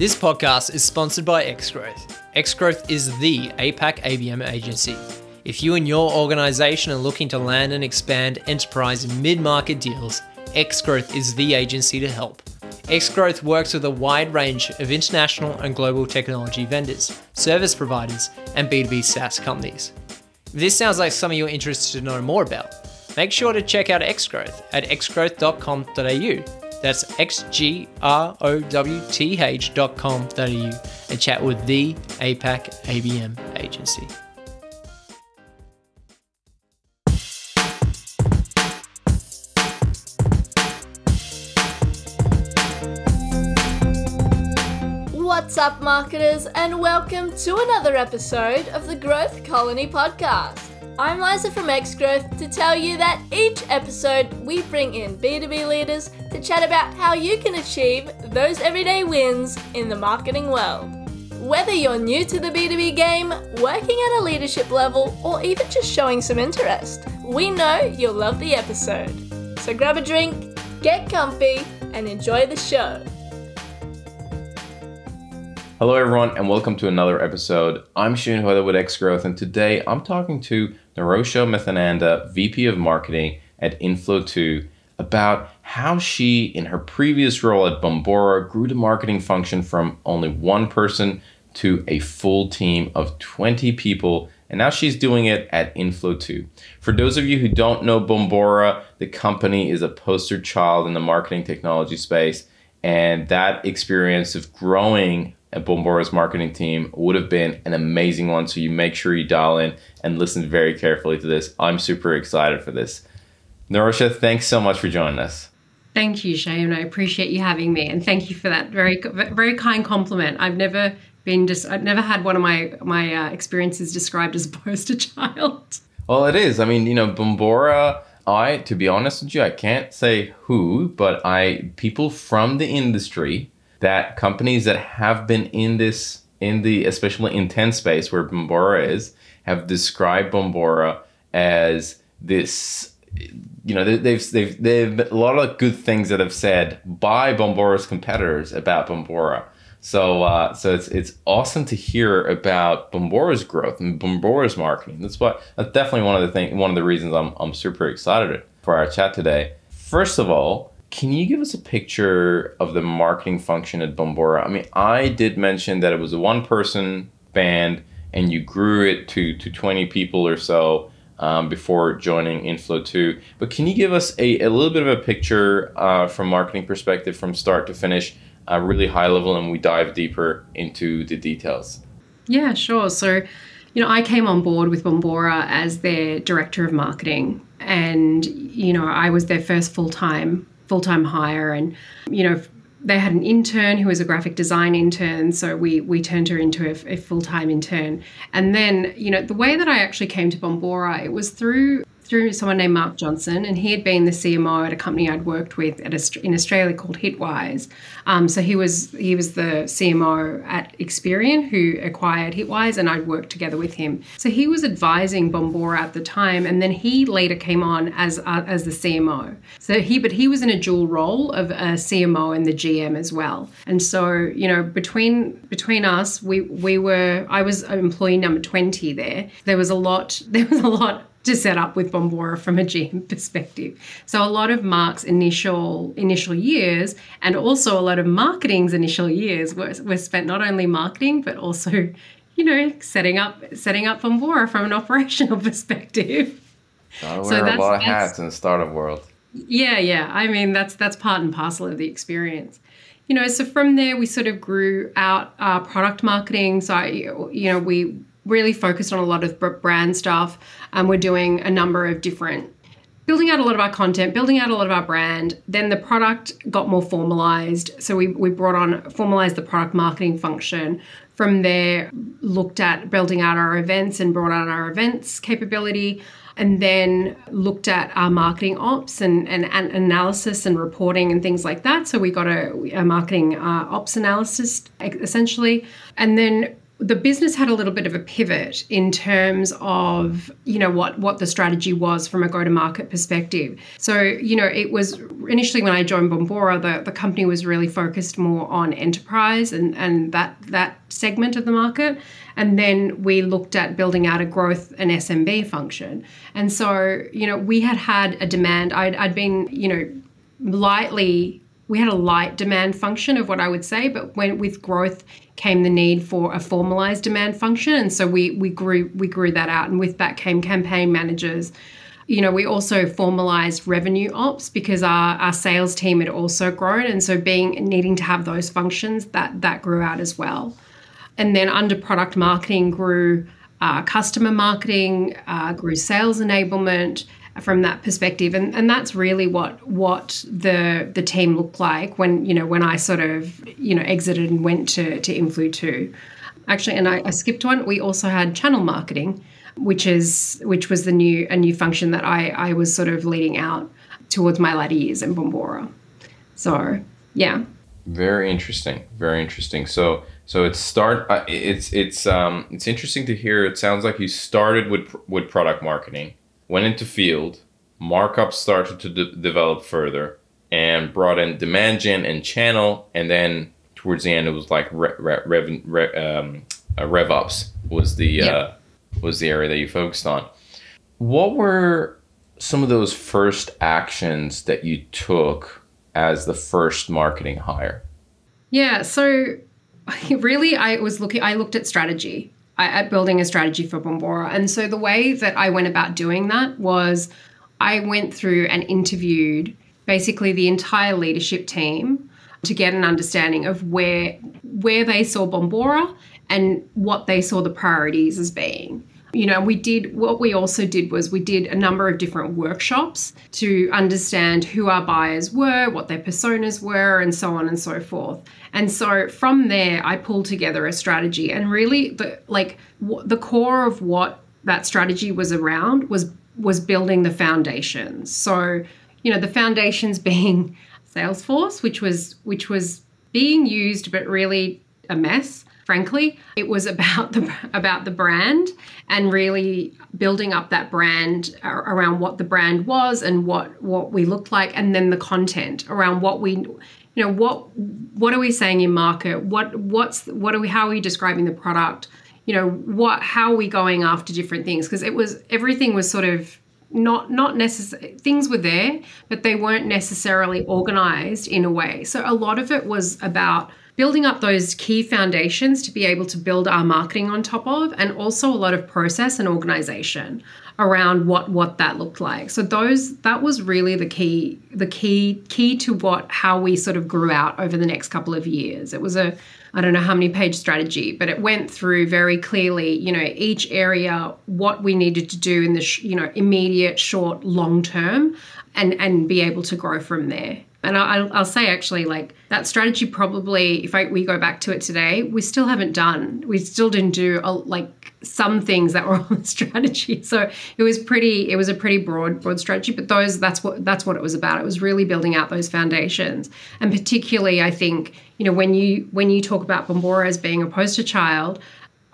This podcast is sponsored by Xgrowth. Xgrowth is the APAC ABM agency. If you and your organization are looking to land and expand enterprise mid market deals, Xgrowth is the agency to help. Xgrowth works with a wide range of international and global technology vendors, service providers, and B2B SaaS companies. If this sounds like something you're interested to know more about, make sure to check out Xgrowth at xgrowth.com.au that's xgrowth dot xgrowth.com.au and chat with the APAC ABM agency. What's up, marketers, and welcome to another episode of the Growth Colony podcast. I'm Liza from Xgrowth to tell you that each episode we bring in B2B leaders to chat about how you can achieve those everyday wins in the marketing world. Whether you're new to the B2B game, working at a leadership level, or even just showing some interest, we know you'll love the episode. So grab a drink, get comfy, and enjoy the show. Hello, everyone, and welcome to another episode. I'm Shane Hoda with X Growth, and today I'm talking to Nirosha Methananda, VP of Marketing at Influ2, about how she, in her previous role at Bombora, grew the marketing function from only one person to a full team of 20 people, and now she's doing it at Influ2. For those of you who don't know Bombora, the company is a poster child in the marketing technology space, and that experience of growing at Bombora's marketing team would have been an amazing one. So you make sure you dial in and listen very carefully to this. I'm super excited for this. Nirosha, thanks so much for joining us. Thank you, Shane. I appreciate you having me, and thank you for that very, very kind compliment. I've never been just, I've never had one of my my uh, experiences described as a poster child. Well, it is. I mean, you know, Bombora. I, to be honest with you, I can't say who, but I people from the industry that companies that have been in this in the especially intent space where Bombora is have described Bombora as this you know they've they've they've a lot of good things that have said by Bombora's competitors about Bombora. So uh, so it's it's awesome to hear about Bombora's growth and Bombora's marketing. That's what that's definitely one of the thing one of the reasons I'm I'm super excited for our chat today. First of all, can you give us a picture of the marketing function at Bombora? I mean, I did mention that it was a one person band and you grew it to, to 20 people or so um, before joining Influ2. But can you give us a, a little bit of a picture uh, from marketing perspective from start to finish, uh, really high level, and we dive deeper into the details? Yeah, sure. So, you know, I came on board with Bombora as their director of marketing. And, you know, I was their first full time full time hire. And, you know, they had an intern who was a graphic design intern. So we, we turned her into a, a full time intern. And then, you know, the way that I actually came to Bombora, it was through through someone named Mark Johnson, and he had been the CMO at a company I'd worked with a, in Australia called Hitwise. Um, so he was he was the CMO at Experian who acquired Hitwise, and I'd worked together with him. So he was advising Bombora at the time, and then he later came on as uh, as the CMO. So he but he was in a dual role of a CMO and the GM as well. And so you know between between us, we we were I was employee number twenty there. There was a lot there was a lot to set up with Bombora from a GM perspective. So a lot of Mark's initial initial years and also a lot of marketing's initial years were, were spent not only marketing but also, you know, setting up setting up Bombora from an operational perspective. Gotta wear so a lot of hats in the startup world. Yeah, yeah. I mean that's that's part and parcel of the experience. You know, so from there we sort of grew out our product marketing. So you know, we really focused on a lot of brand stuff. and we're doing a number of different building out a lot of our content, building out a lot of our brand. Then the product got more formalized. So we, we brought on, formalized the product marketing function. From there, looked at building out our events and brought on our events capability. And then looked at our marketing ops and, and, and analysis and reporting and things like that. So we got a, a marketing uh, ops analysis essentially. And then the business had a little bit of a pivot in terms of you know what what the strategy was from a go to market perspective. So you know it was initially when i joined bombora the, the company was really focused more on enterprise and and that that segment of the market. And then we looked at building out a growth and smb function. And so you know we had had a demand. I'd, I'd been you know lightly we had a light demand function of what I would say, but when with growth came the need for a formalized demand function, and so we we grew we grew that out, and with that came campaign managers. You know, we also formalized revenue ops because our, our sales team had also grown, and so being needing to have those functions that that grew out as well. And then under product marketing grew uh, customer marketing, uh, grew sales enablement, from that perspective. And and that's really what what the the team looked like when you know when I sort of you know exited and went to to Influ 2 actually and I, I skipped one. We also had channel marketing which is which was the new a new function that I I was sort of leading out towards my latter years in Bombora so yeah. Very interesting. Very interesting. So so it's start uh, it's it's um it's interesting to hear. It sounds like you started with with product marketing went into field, markup started to de- develop further, and brought in demand gen and channel, and then towards the end it was like re- re- rev, re- um, uh, RevOps was the yeah. uh, was the area that you focused on. What were some of those first actions that you took as the first marketing hire? Yeah, so really I was looking I looked at strategy at building a strategy for Bombora. And so the way that I went about doing that was I went through and interviewed basically the entire leadership team to get an understanding of where where they saw Bombora and what they saw the priorities as being. You know, we did what we also did was we did a number of different workshops to understand who our buyers were, what their personas were, and so on and so forth. And so from there, I pulled together a strategy, and really, the like w- the core of what that strategy was around was was building the foundations. So, you know, the foundations being Salesforce, which was which was being used, but really a mess frankly. It was about the about the brand and really building up that brand around what the brand was and what what we looked like and then the content around what we you know what what are we saying in market? What what's what are we how are we describing the product? You know what how are we going after different things? Because it was everything was sort of not not necessary things were there but they weren't necessarily organized in a way. So a lot of it was about building up those key foundations to be able to build our marketing on top of and also a lot of process and organization around what what that looked like so those that was really the key the key key to what how we sort of grew out over the next couple of years it was a I don't know how many page strategy, but it went through very clearly, you know, each area, what we needed to do in the, sh- you know, immediate, short, long term, and and be able to grow from there. And I'll, I'll say actually, like that strategy probably, if I, we go back to it today, we still haven't done. We still didn't do a, like some things that were on the strategy. So it was pretty. It was a pretty broad, broad strategy. But those, that's what that's what it was about. It was really building out those foundations. And particularly, I think you know when you when you talk about Bombora as being a poster child,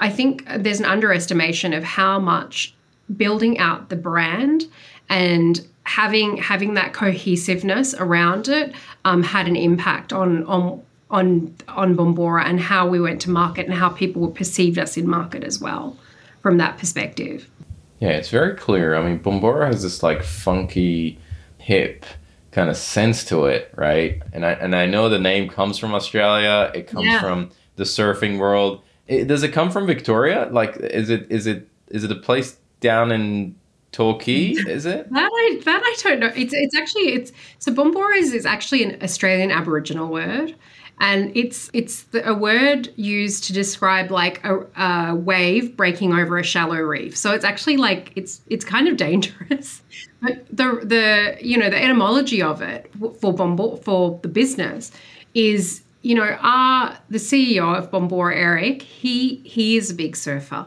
I think there's an underestimation of how much building out the brand and having having that cohesiveness around it um, had an impact on on on on Bombora and how we went to market and how people perceived us in market as well from that perspective. Yeah, it's very clear. I mean, Bombora has this like funky, hip kind of sense to it, right? And I and I know the name comes from Australia. It comes yeah. from the surfing world. It, does it come from Victoria? Like, is it is it is it a place down in Torquay, is it? that I that I don't know. It's it's actually it's so Bombora is, is actually an Australian Aboriginal word, and it's it's the, a word used to describe like a, a, wave breaking over a shallow reef. So it's actually like it's it's kind of dangerous. But the the you know the etymology of it for Bombora for the business is you know our the CEO of Bombora Eric he he is a big surfer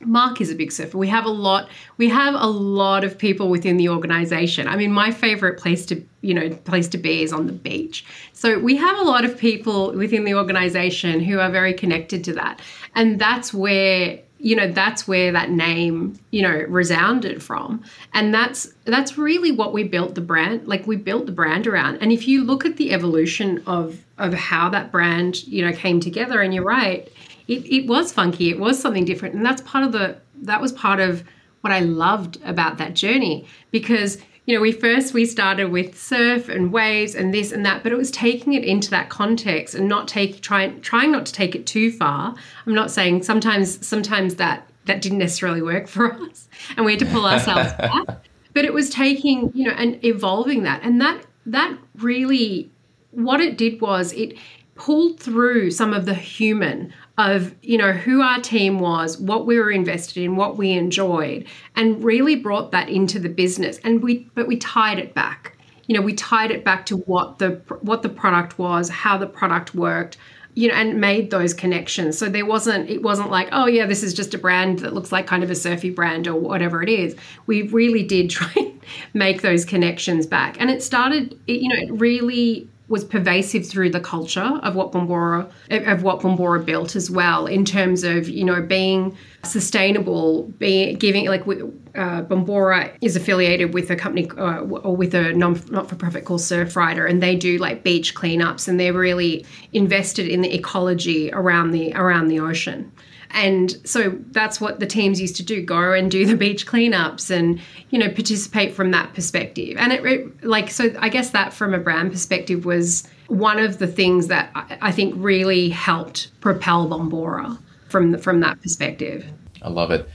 Mark is a big surfer. We have a lot. We have a lot of people within the organization. I mean, my favorite place to you know place to be is on the beach. So we have a lot of people within the organization who are very connected to that, and that's where you know that's where that name you know resounded from and that's that's really what we built the brand like we built the brand around and if you look at the evolution of of how that brand you know came together and you're right it, it was funky. It was something different. And that's part of the that was part of what i loved about that journey because you know we first we started with surf and waves and this and that but it was taking it into that context and not take trying trying not to take it too far. I'm not saying sometimes sometimes that that didn't necessarily work for us and we had to pull ourselves back but it was taking you know and evolving that. And that that really what it did was it pulled through some of the human of you know who our team was what we were invested in what we enjoyed and really brought that into the business. And we but we tied it back. You know we tied it back to what the what the product was how the product worked you know and made those connections. So there wasn't it wasn't like oh yeah this is just a brand that looks like kind of a surfy brand or whatever it is. We really did try and make those connections back. And it started it, you know it really was pervasive through the culture of what Bombora of what Bombora built as well in terms of you know being sustainable, being giving like uh, Bombora is affiliated with a company uh, or with a non not for profit called Surfrider, and they do like beach cleanups, and they're really invested in the ecology around the around the ocean. And so that's what the teams used to do go and do the beach cleanups and, you know, participate from that perspective. And it, it like, so I guess that from a brand perspective was one of the things that I, I think really helped propel Bombora from, the, from that perspective. I love it.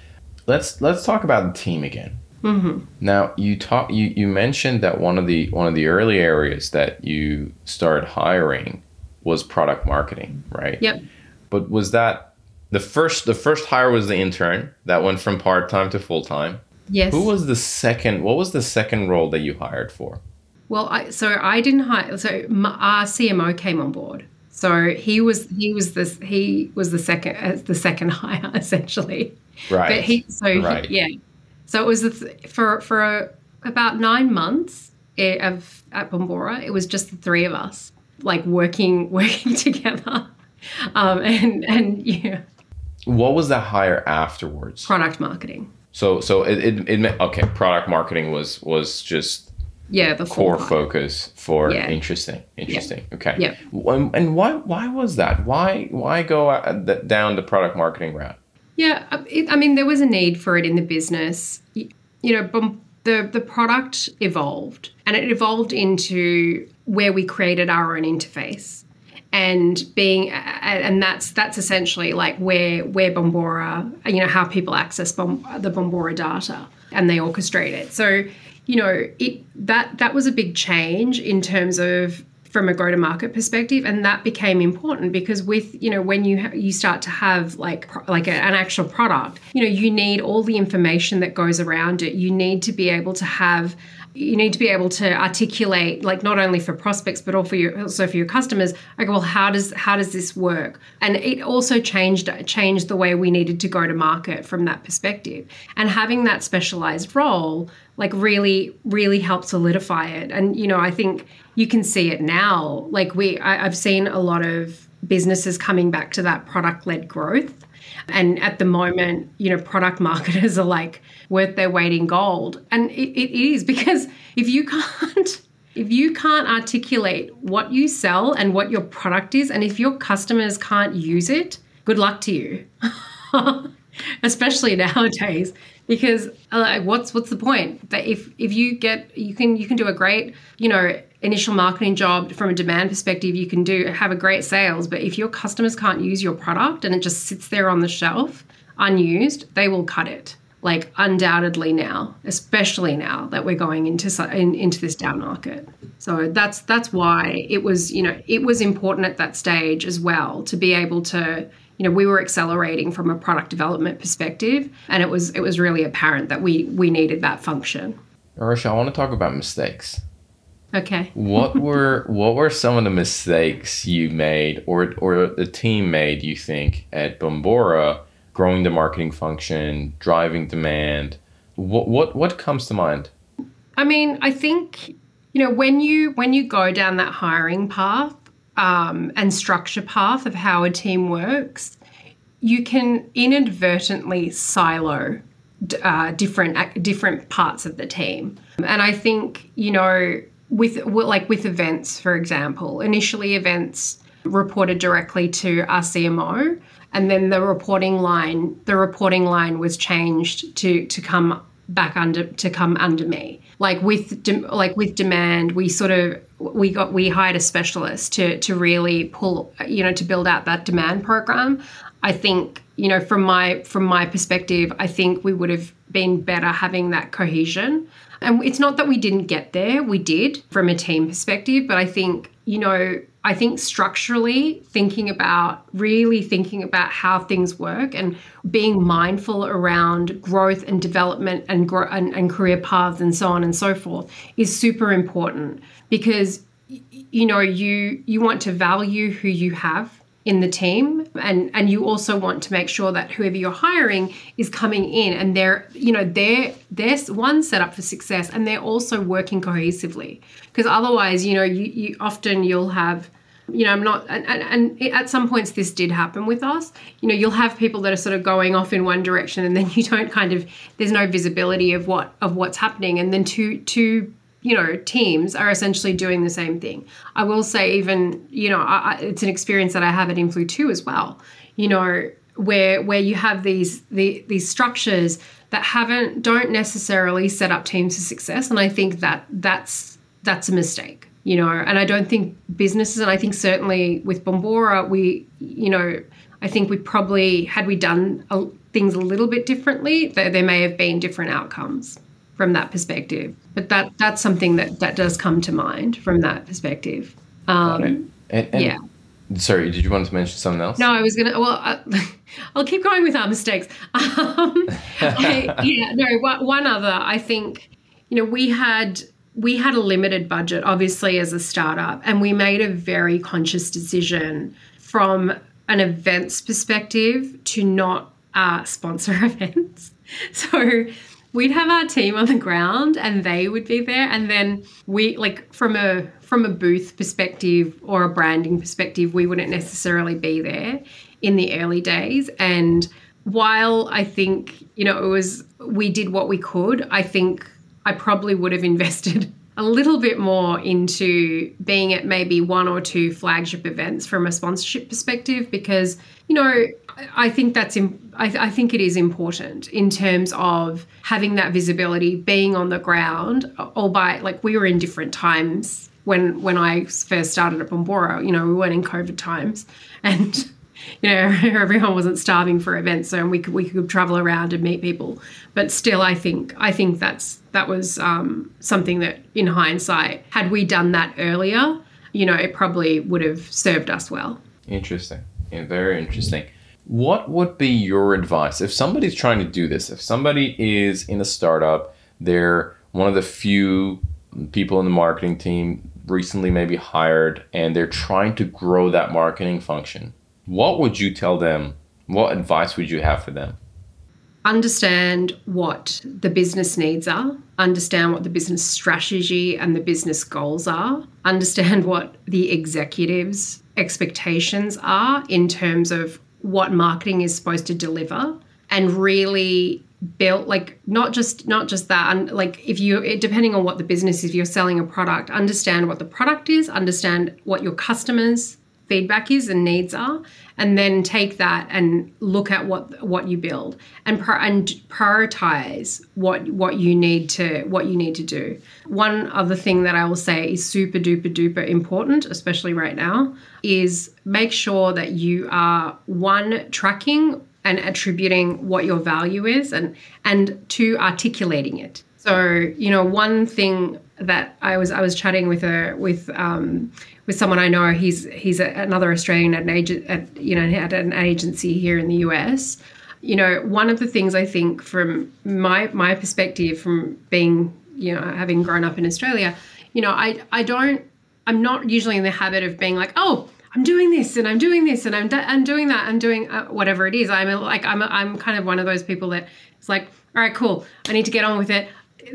Let's, let's talk about the team again. Mm-hmm. Now you talk you, you mentioned that one of the one of the early areas that you started hiring was product marketing, right? Yep. But was that the first the first hire was the intern that went from part time to full time. Yes. Who was the second? What was the second role that you hired for? Well, I, so I didn't hire. So my, our CMO came on board. So he was he was this he was the second uh, the second hire essentially. Right. But he so right. He, yeah. So it was the, for for a, about nine months eh, of at Bombora. It was just the three of us like working working together, um, and and yeah. What was the hire afterwards? Product marketing. So so it, it, it okay, product marketing was was just yeah the core hire. focus for Yeah. interesting interesting okay Yeah. and, and why why was that why why go uh, down the product marketing route Yeah, uh, it, I mean, there was a need for it in the business. You, you know, the the product evolved, and it evolved into where we created our own interface, and being, and that's that's essentially like where where Bombora, you know, how people access Bom- the Bombora data, and they orchestrate it. So, you know, it that that was a big change in terms of from a go to market perspective and that became important because with you know when you ha- you start to have like pro- like a, an actual product you know you need all the information that goes around it you need to be able to have you need to be able to articulate like not only for prospects but also for your also for your customers like well how does how does this work? And it also changed changed the way we needed to go to market from that perspective. And having that specialized role like really really helped solidify it. And you know i think you can see it now. Like we I, i've seen a lot of businesses coming back to that product led growth. And at the moment you know product marketers are like worth their weight in gold. And it, it is because if you can't if you can't articulate what you sell and what your product is and if your customers can't use it good luck to you. Especially nowadays because uh, what's what's the point? That if if you get you can you can do a great you know initial marketing job from a demand perspective you can do have a great sales. But if your customers can't use your product and it just sits there on the shelf unused they will cut it like undoubtedly now especially now that we're going into in, into this down market. So that's that's why it was you know it was important at that stage as well to be able to you know we were accelerating from a product development perspective and it was it was really apparent that we we needed that function. Nirosha, i want to talk about mistakes. Okay. What were what were some of the mistakes you made or or the team made you think at bombora growing the marketing function, driving demand. What what what comes to mind? I mean, I think you know when you when you go down that hiring path um, and structure path of how a team works, you can inadvertently silo uh, different different parts of the team. And I think you know with like with events, for example, initially events reported directly to our CMO, and then the reporting line the reporting line was changed to to come back under to come under me. Like with de- like with demand, we sort of we got we hired a specialist to to really pull you know to build out that demand program. I think you know from my from my perspective, I think we would have been better having that cohesion. And it's not that we didn't get there, we did from a team perspective, but I think you know I think structurally thinking about really thinking about how things work and being mindful around growth and development and, gro- and, and career paths and so on and so forth is super important because you know you you want to value who you have in the team. And and you also want to make sure that whoever you're hiring is coming in and they're you know they're they're one set up for success and they're also working cohesively. Because otherwise you know you, you often you'll have you know i'm not and, and, and at some points this did happen with us. You know you'll have people that are sort of going off in one direction and then you don't kind of there's no visibility of what of what's happening. And then two two you know teams are essentially doing the same thing. I will say even you know I, it's an experience that i have at influ 2 as well. You know where where you have these the, these structures that haven't don't necessarily set up teams for success. And i think that that's that's a mistake you know and i don't think businesses and i think certainly with bombora we you know i think we probably had we done a, things a little bit differently there, there may have been different outcomes from that perspective. But that that's something that that does come to mind from that perspective. Um, and, and, yeah. Sorry, did you want to mention something else? No, I was gonna. Well, I, will keep going with our mistakes. Um, I, yeah, no. One other, I think, you know, we had we had a limited budget, obviously, as a startup, and we made a very conscious decision from an events perspective to not uh, sponsor events. So we'd have our team on the ground and they would be there. And then we like from a from a booth perspective or a branding perspective we wouldn't necessarily be there in the early days. And while i think you know it was we did what we could i think i probably would have invested a little bit more into being at maybe one or two flagship events from a sponsorship perspective because you know I think that's I, I think it is important in terms of having that visibility, being on the ground, albeit like we were in different times when when I first started at Bombora. You know, we weren't in COVID times, and you know everyone wasn't starving for events, so we could we could travel around and meet people. But still, I think I think that's that was um, something that, in hindsight, had we done that earlier, you know, it probably would have served us well. Interesting. Yeah, very interesting. What would be your advice if somebody's trying to do this? If somebody is in a startup, they're one of the few people in the marketing team recently maybe hired and they're trying to grow that marketing function. What would you tell them? What advice would you have for them? Understand what the business needs are, understand what the business strategy and the business goals are, understand what the executives' expectations are in terms of what marketing is supposed to deliver and really build like not just not just that and like if you depending on what the business is if you're selling a product understand what the product is understand what your customers feedback is and needs are and then take that and look at what what you build and pro- and prioritize what what you need to what you need to do. One other thing that i will say is super duper duper important especially right now is make sure that you are one tracking and attributing what your value is and and two articulating it. So you know one thing that I was I was chatting with a with um, with someone I know. He's he's a, another Australian at an agent at you know at an agency here in the US. You know, one of the things I think from my my perspective from being you know having grown up in Australia, you know, I I don't I'm not usually in the habit of being like, oh, I'm doing this and I'm doing this and I'm, I'm doing that. I'm doing uh, whatever it is. I'm a, like, I'm, a, I'm kind of one of those people that it's like, all right, cool. I need to get on with it.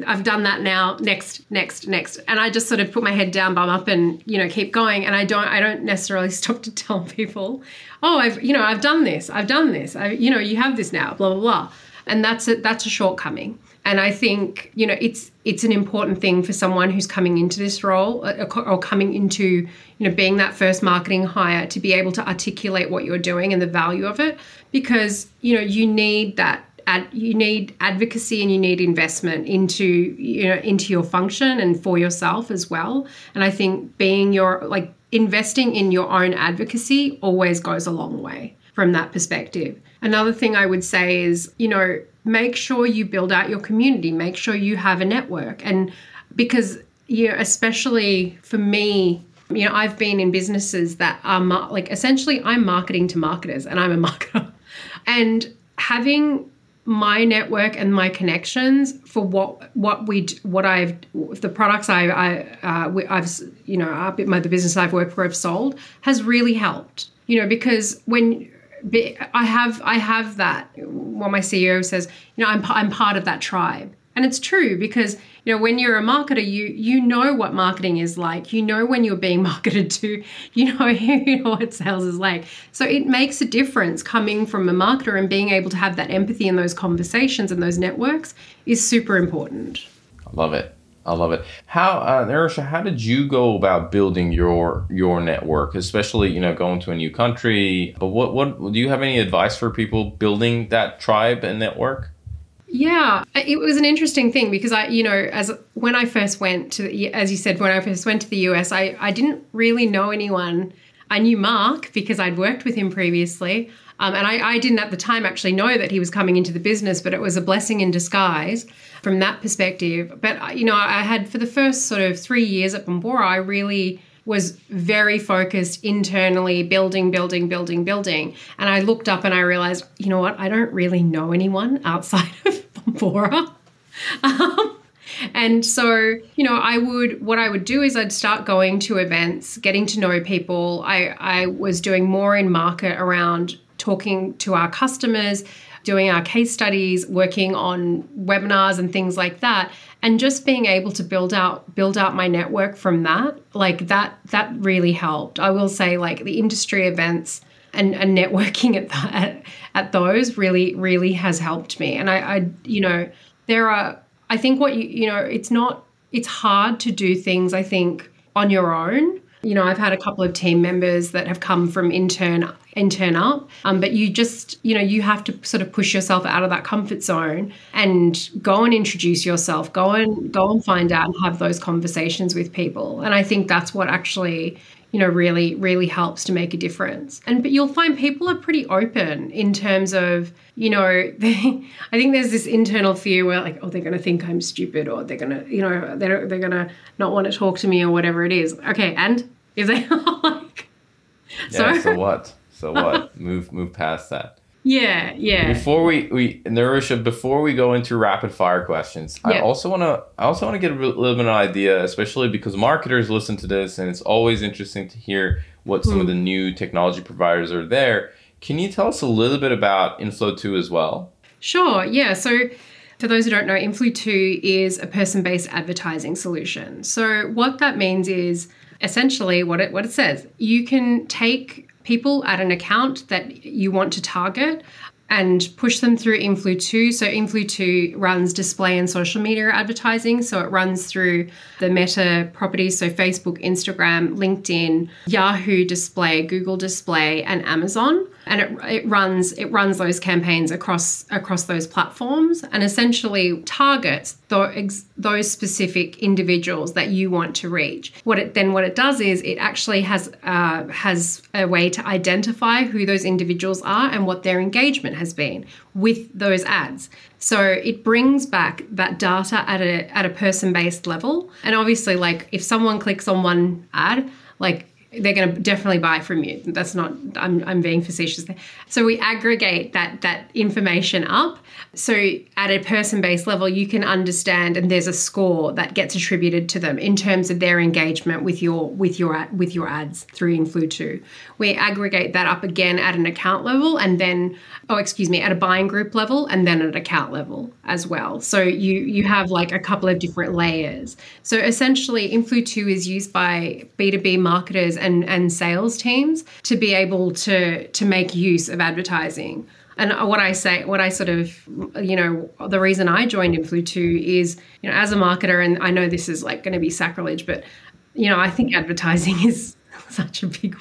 I've done that now. Next, next, next. And I just sort of put my head down, bum up and, you know, keep going. And I don't, I don't necessarily stop to tell people, oh, I've, you know, I've done this. I've done this. I, you know, you have this now, blah, blah, blah. And that's a, that's a shortcoming. And I think, you know, it's, it's an important thing for someone who's coming into this role uh, or coming into, you know, being that first marketing hire to be able to articulate what you're doing and the value of it because, you know, you need that Ad, you need advocacy and you need investment into you know into your function and for yourself as well. And i think being your like investing in your own advocacy always goes a long way from that perspective. Another thing i would say is you know make sure you build out your community make sure you have a network. And because you know especially for me you know i've been in businesses that are mar- like essentially i'm marketing to marketers and i'm a marketer. And having my network and my connections for what what we what I've the products I, I uh, I've you know my the business I've worked for I've sold has really helped you know because when I have I have that what my CEO says you know I'm I'm part of that tribe. And it's true because you know when you're a marketer you you know what marketing is like you know when you're being marketed to you know you know what sales is like so it makes a difference coming from a marketer and being able to have that empathy in those conversations and those networks is super important i love it I love it. How, uh, Nirosha, how did you go about building your your network, especially you know going to a new country? But what what do you have any advice for people building that tribe and network? Yeah, it was an interesting thing because I, you know, as when I first went to, the, as you said, when I first went to the US, I, I didn't really know anyone. I knew Mark because I'd worked with him previously. Um, and I, I didn't at the time actually know that he was coming into the business, but it was a blessing in disguise from that perspective. But, you know, I had for the first sort of three years at Bombora, I really was very focused internally, building, building, building, building. And I looked up and I realized, you know what? I don't really know anyone outside of Bombora. Um, and so, you know, I would what I would do is I'd start going to events, getting to know people. I, I was doing more in market around talking to our customers, doing our case studies, working on webinars and things like that and just being able to build out build out my network from that like that that really helped. I will say like the industry events and, and networking at, that, at those really really has helped me. And I, I you know there are i think what you you know it's not it's hard to do things i think on your own you know i've had a couple of team members that have come from intern intern up um, but you just you know you have to sort of push yourself out of that comfort zone and go and introduce yourself go and go and find out and have those conversations with people. And i think that's what actually you know really really helps to make a difference. And but you'll find people are pretty open in terms of you know they, i think there's this internal fear where like oh they're going to think i'm stupid or they're going to you know they're, they're going to not want to talk to me or whatever it is. Okay and if they like yeah, so, so what? So what? Move move past that yeah, yeah. Before we we Nirosha, before we go into rapid fire questions, yeah. I also want to I also want to get a little bit of an idea, especially because marketers listen to this, and it's always interesting to hear what some mm. of the new technology providers are there. Can you tell us a little bit about Influ2 as well? Sure. Yeah. So. For those who don't know, Influ2 is a person based advertising solution. So, what that means is essentially what it, what it says you can take people at an account that you want to target and push them through Influ2. So Influ2 runs display and social media advertising. So it runs through the meta properties, so Facebook, Instagram, LinkedIn, Yahoo display, Google display, and Amazon and it, it runs it runs those campaigns across across those platforms and essentially targets those, those specific individuals that you want to reach. What it then what it does is it actually has uh, has a way to identify who those individuals are and what their engagement has been with those ads. So it brings back that data at a at a person based level. And obviously, like if someone clicks on one ad, like they're going to definitely buy from you. That's not I'm I'm being facetious there. So we aggregate that that information up. So at a person based level, you can understand, and there's a score that gets attributed to them in terms of their engagement with your with your with your ads through Influ2. We aggregate that up again at an account level, and then oh excuse me, at a buying group level, and then at account level as well. So you you have like a couple of different layers. So essentially, Influ2 is used by B2B marketers and, and sales teams to be able to to make use of advertising. And what I say, what I sort of, you know, the reason I joined Influ2 is, you know, as a marketer, and I know this is like going to be sacrilege, but, you know, I think advertising is such a big,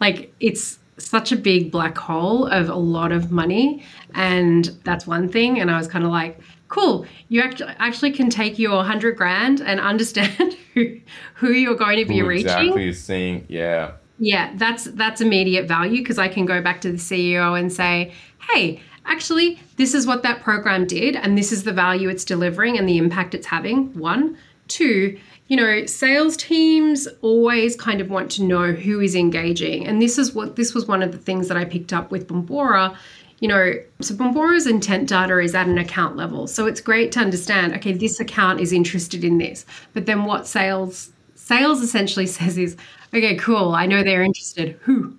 like, it's such a big black hole of a lot of money. And that's one thing. And I was kind of like, cool, you actually actually can take your 100 grand and understand who, who you're going to be Who reaching exactly seeing? Yeah. yeah that's that's immediate value because i can go back to the ceo and say hey actually this is what that program did and this is the value it's delivering and the impact it's having one two you know sales teams always kind of want to know who is engaging and this is what this was one of the things that i picked up with bombora you know, so Bombora's intent data is at an account level. So it's great to understand, okay, this account is interested in this. But then what sales sales essentially says is, okay, cool, I know they're interested. Who?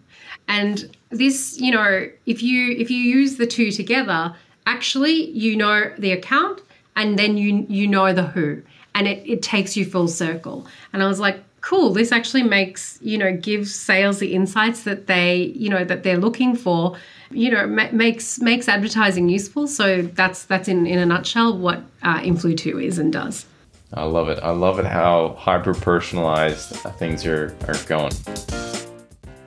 And this, you know, if you if you use the two together, actually you know the account and then you you know the who. And it, it takes you full circle. And I was like, cool, this actually makes, you know, gives sales the insights that they, you know, that they're looking for you know ma- makes makes advertising useful. So that's that's in in a nutshell what uh, Influ2 is and does. I love it. I love it how hyper personalized things are, are going.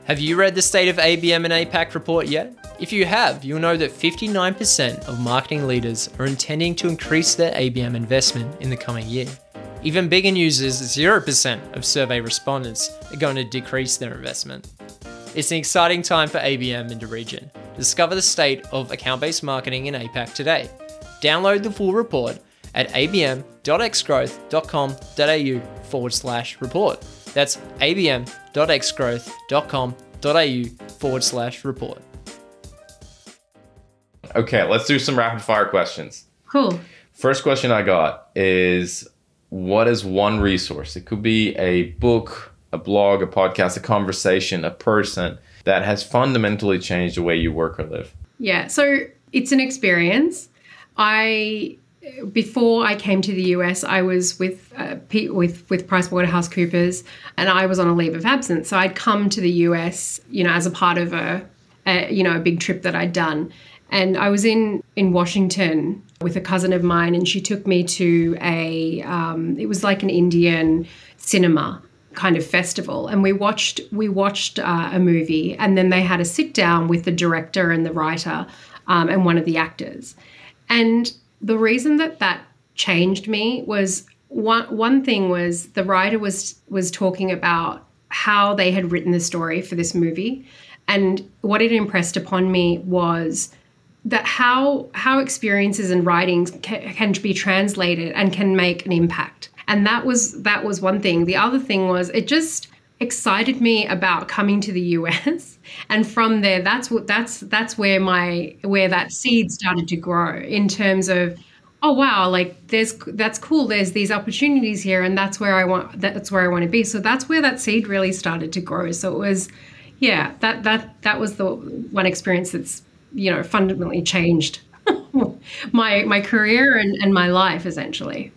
Have you read the State of ABM and APAC report yet? If you have, you'll know that 59% of marketing leaders are intending to increase their ABM investment in the coming year. Even bigger news is 0% of survey respondents are going to decrease their investment. It's an exciting time for ABM in the region. Discover the state of account based marketing in APAC today. Download the full report at abm.xgrowth.com.au forward slash report. That's abm.xgrowth.com.au forward slash report. Okay, let's do some rapid fire questions. Cool. First question I got is what is one resource? It could be a book, a blog, a podcast, a conversation, a person that has fundamentally changed the way you work or live. Yeah. So it's an experience. I before I came to the US, I was with uh, with with PricewaterhouseCoopers, and I was on a leave of absence. So I'd come to the US, you know, as a part of a, a you know a big trip that I'd done, and I was in in Washington with a cousin of mine, and she took me to a um, it was like an Indian cinema kind of festival. And we watched we watched uh, a movie and then they had a sit down with the director and the writer um, and one of the actors. And the reason that that changed me was one one thing was the writer was was talking about how they had written the story for this movie. And what it impressed upon me was that how how experiences and writings can, can be translated and can make an impact and that was that was one thing. The other thing was it just excited me about coming to the US and from there that's what that's that's where my where that seed started to grow in terms of oh wow like there's that's cool. There's these opportunities here and that's where I want that's where I want to be. So that's where that seed really started to grow. So it was yeah that that that was the one experience that's you know fundamentally changed my my career and, and my life essentially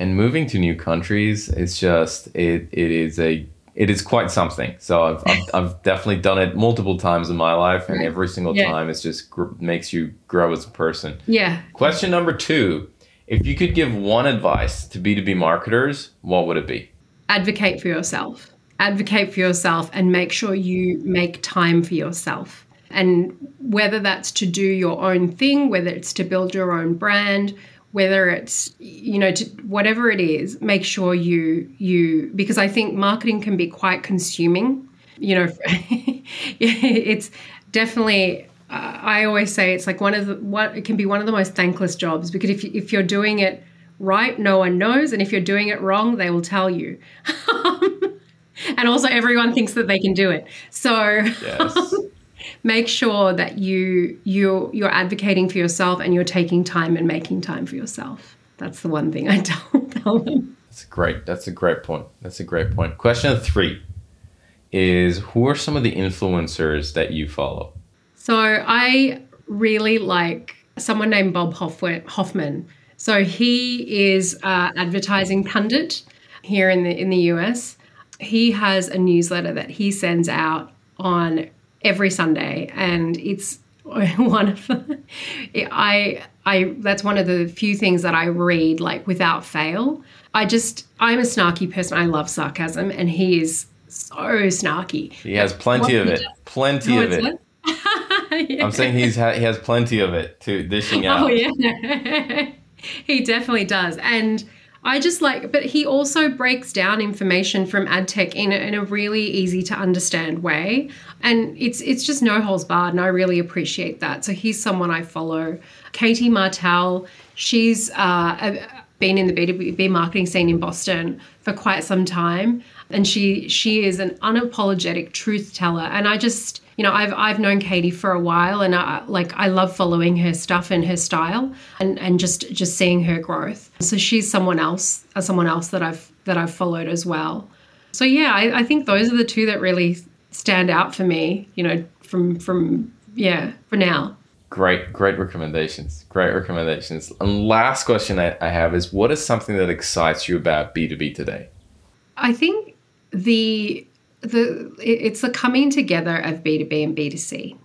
and moving to new countries it's just it it is a it is quite something so i've i've, I've definitely done it multiple times in my life and every single Yeah. time it's just gr- makes you grow as a person yeah question number two if you could give one advice to b2b marketers what would it be advocate for yourself. Advocate for yourself and make sure you make time for yourself. And whether that's to do your own thing, whether it's to build your own brand, whether it's you know to, whatever it is, make sure you you because I think marketing can be quite consuming. You know, it's definitely uh, I always say it's like one of the what it can be one of the most thankless jobs because if you, if you're doing it right, no one knows, and if you're doing it wrong, they will tell you. and also everyone thinks that they can do it. So Yes. make sure that you you you're advocating for yourself and you're taking time and making time for yourself. That's the one thing I tell, tell them. That's great. That's a great point. That's a great point. Question three is who are some of the influencers that you follow? So I really like someone named Bob Hoffman. So he is uh, advertising pundit here in the in the US. He has a newsletter that he sends out on every Sunday, and it's one of the, I I that's one of the few things that I read like without fail. I just I'm a snarky person. I love sarcasm, and he is so snarky. He has plenty What of it. Plenty Oh, of it. it? Yeah. I'm saying he's ha- he has plenty of it to dishing oh, out. Oh yeah, he definitely does, and I just like. But he also breaks down information from ad tech in a, in a really easy to understand way, and it's it's just no holes barred, and I really appreciate that. So he's someone I follow. Katie Martell, she's uh, a, been in the B2B marketing scene in Boston for quite some time, and she she is an unapologetic truth teller, and I just you know I've I've known Katie for a while, and I like I love following her stuff and her style, and and just just seeing her growth. So she's someone else, uh, someone else that I've that I've followed as well. So yeah, I, I think those are the two that really stand out for me. You know, from from yeah for now. Great, great recommendations. Great recommendations. And last question I, I have is what is something that excites you about B2B today? I think the the it's the coming together of B2B and B2C.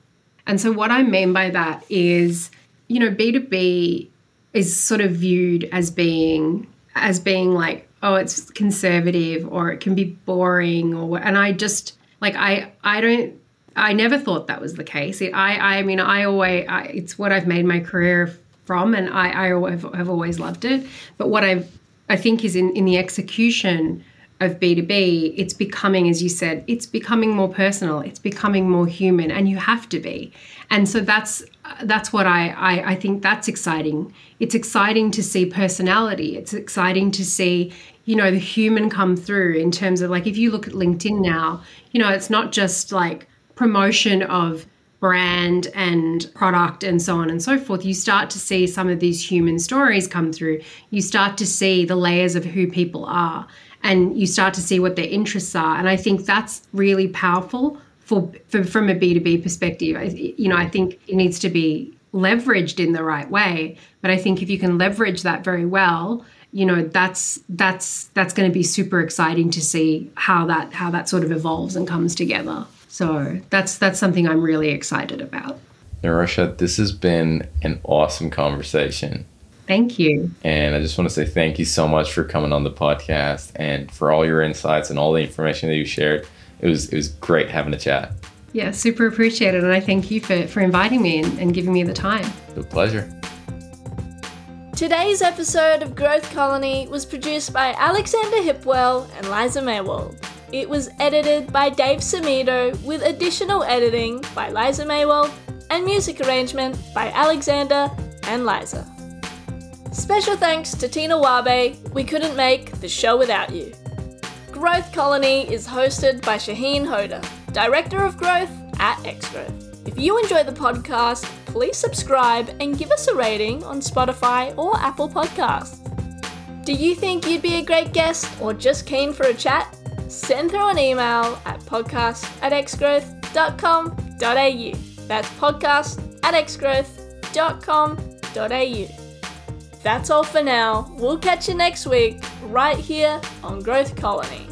And so what I mean by that is, you know, B2B is sort of viewed as being as being like, oh, it's conservative or it can be boring or and I just like I I don't I never thought that was the case. It, I I mean I always I, it's what I've made my career from and I I have, have always loved it. But what I I think is in in the execution of B2B, it's becoming, as you said, it's becoming more personal, it's becoming more human, and you have to be. And so that's that's what I, I, I think that's exciting. It's exciting to see personality. It's exciting to see, you know, the human come through in terms of like if you look at LinkedIn now, you know, it's not just like promotion of brand and product and so on and so forth, you start to see some of these human stories come through. You start to see the layers of who people are and you start to see what their interests are. And I think that's really powerful for, for from a B2B perspective. I, you know, I think it needs to be leveraged in the right way. But I think if you can leverage that very well, you know that's that's that's going to be super exciting to see how that how that sort of evolves and comes together so that's that's something i'm really excited about Nirosha, this has been an awesome conversation. thank you And I just want to say thank you so much for coming on the podcast and for all your insights and all the information that you shared. It was it was great having a chat. yeah super appreciated and i thank you for for inviting me and, and giving me the time It a pleasure. Today's episode of Growth Colony was produced by Alexander Hipwell and Liza Maywald. It was edited by Dave Samito with additional editing by Liza Maywald and music arrangement by Alexander and Liza. Special thanks to Tina Wabe, we couldn't make the show without you. Growth Colony is hosted by Shaheen Hoda, Director of Growth at Xgrowth. If you enjoy the podcast, please subscribe and give us a rating on Spotify or Apple Podcasts. Do you think you'd be a great guest or just keen for a chat? Send through an email at podcast at xgrowth.com.au. That's podcast at xgrowth.com.au. That's all for now. We'll catch you next week, right here on Growth Colony.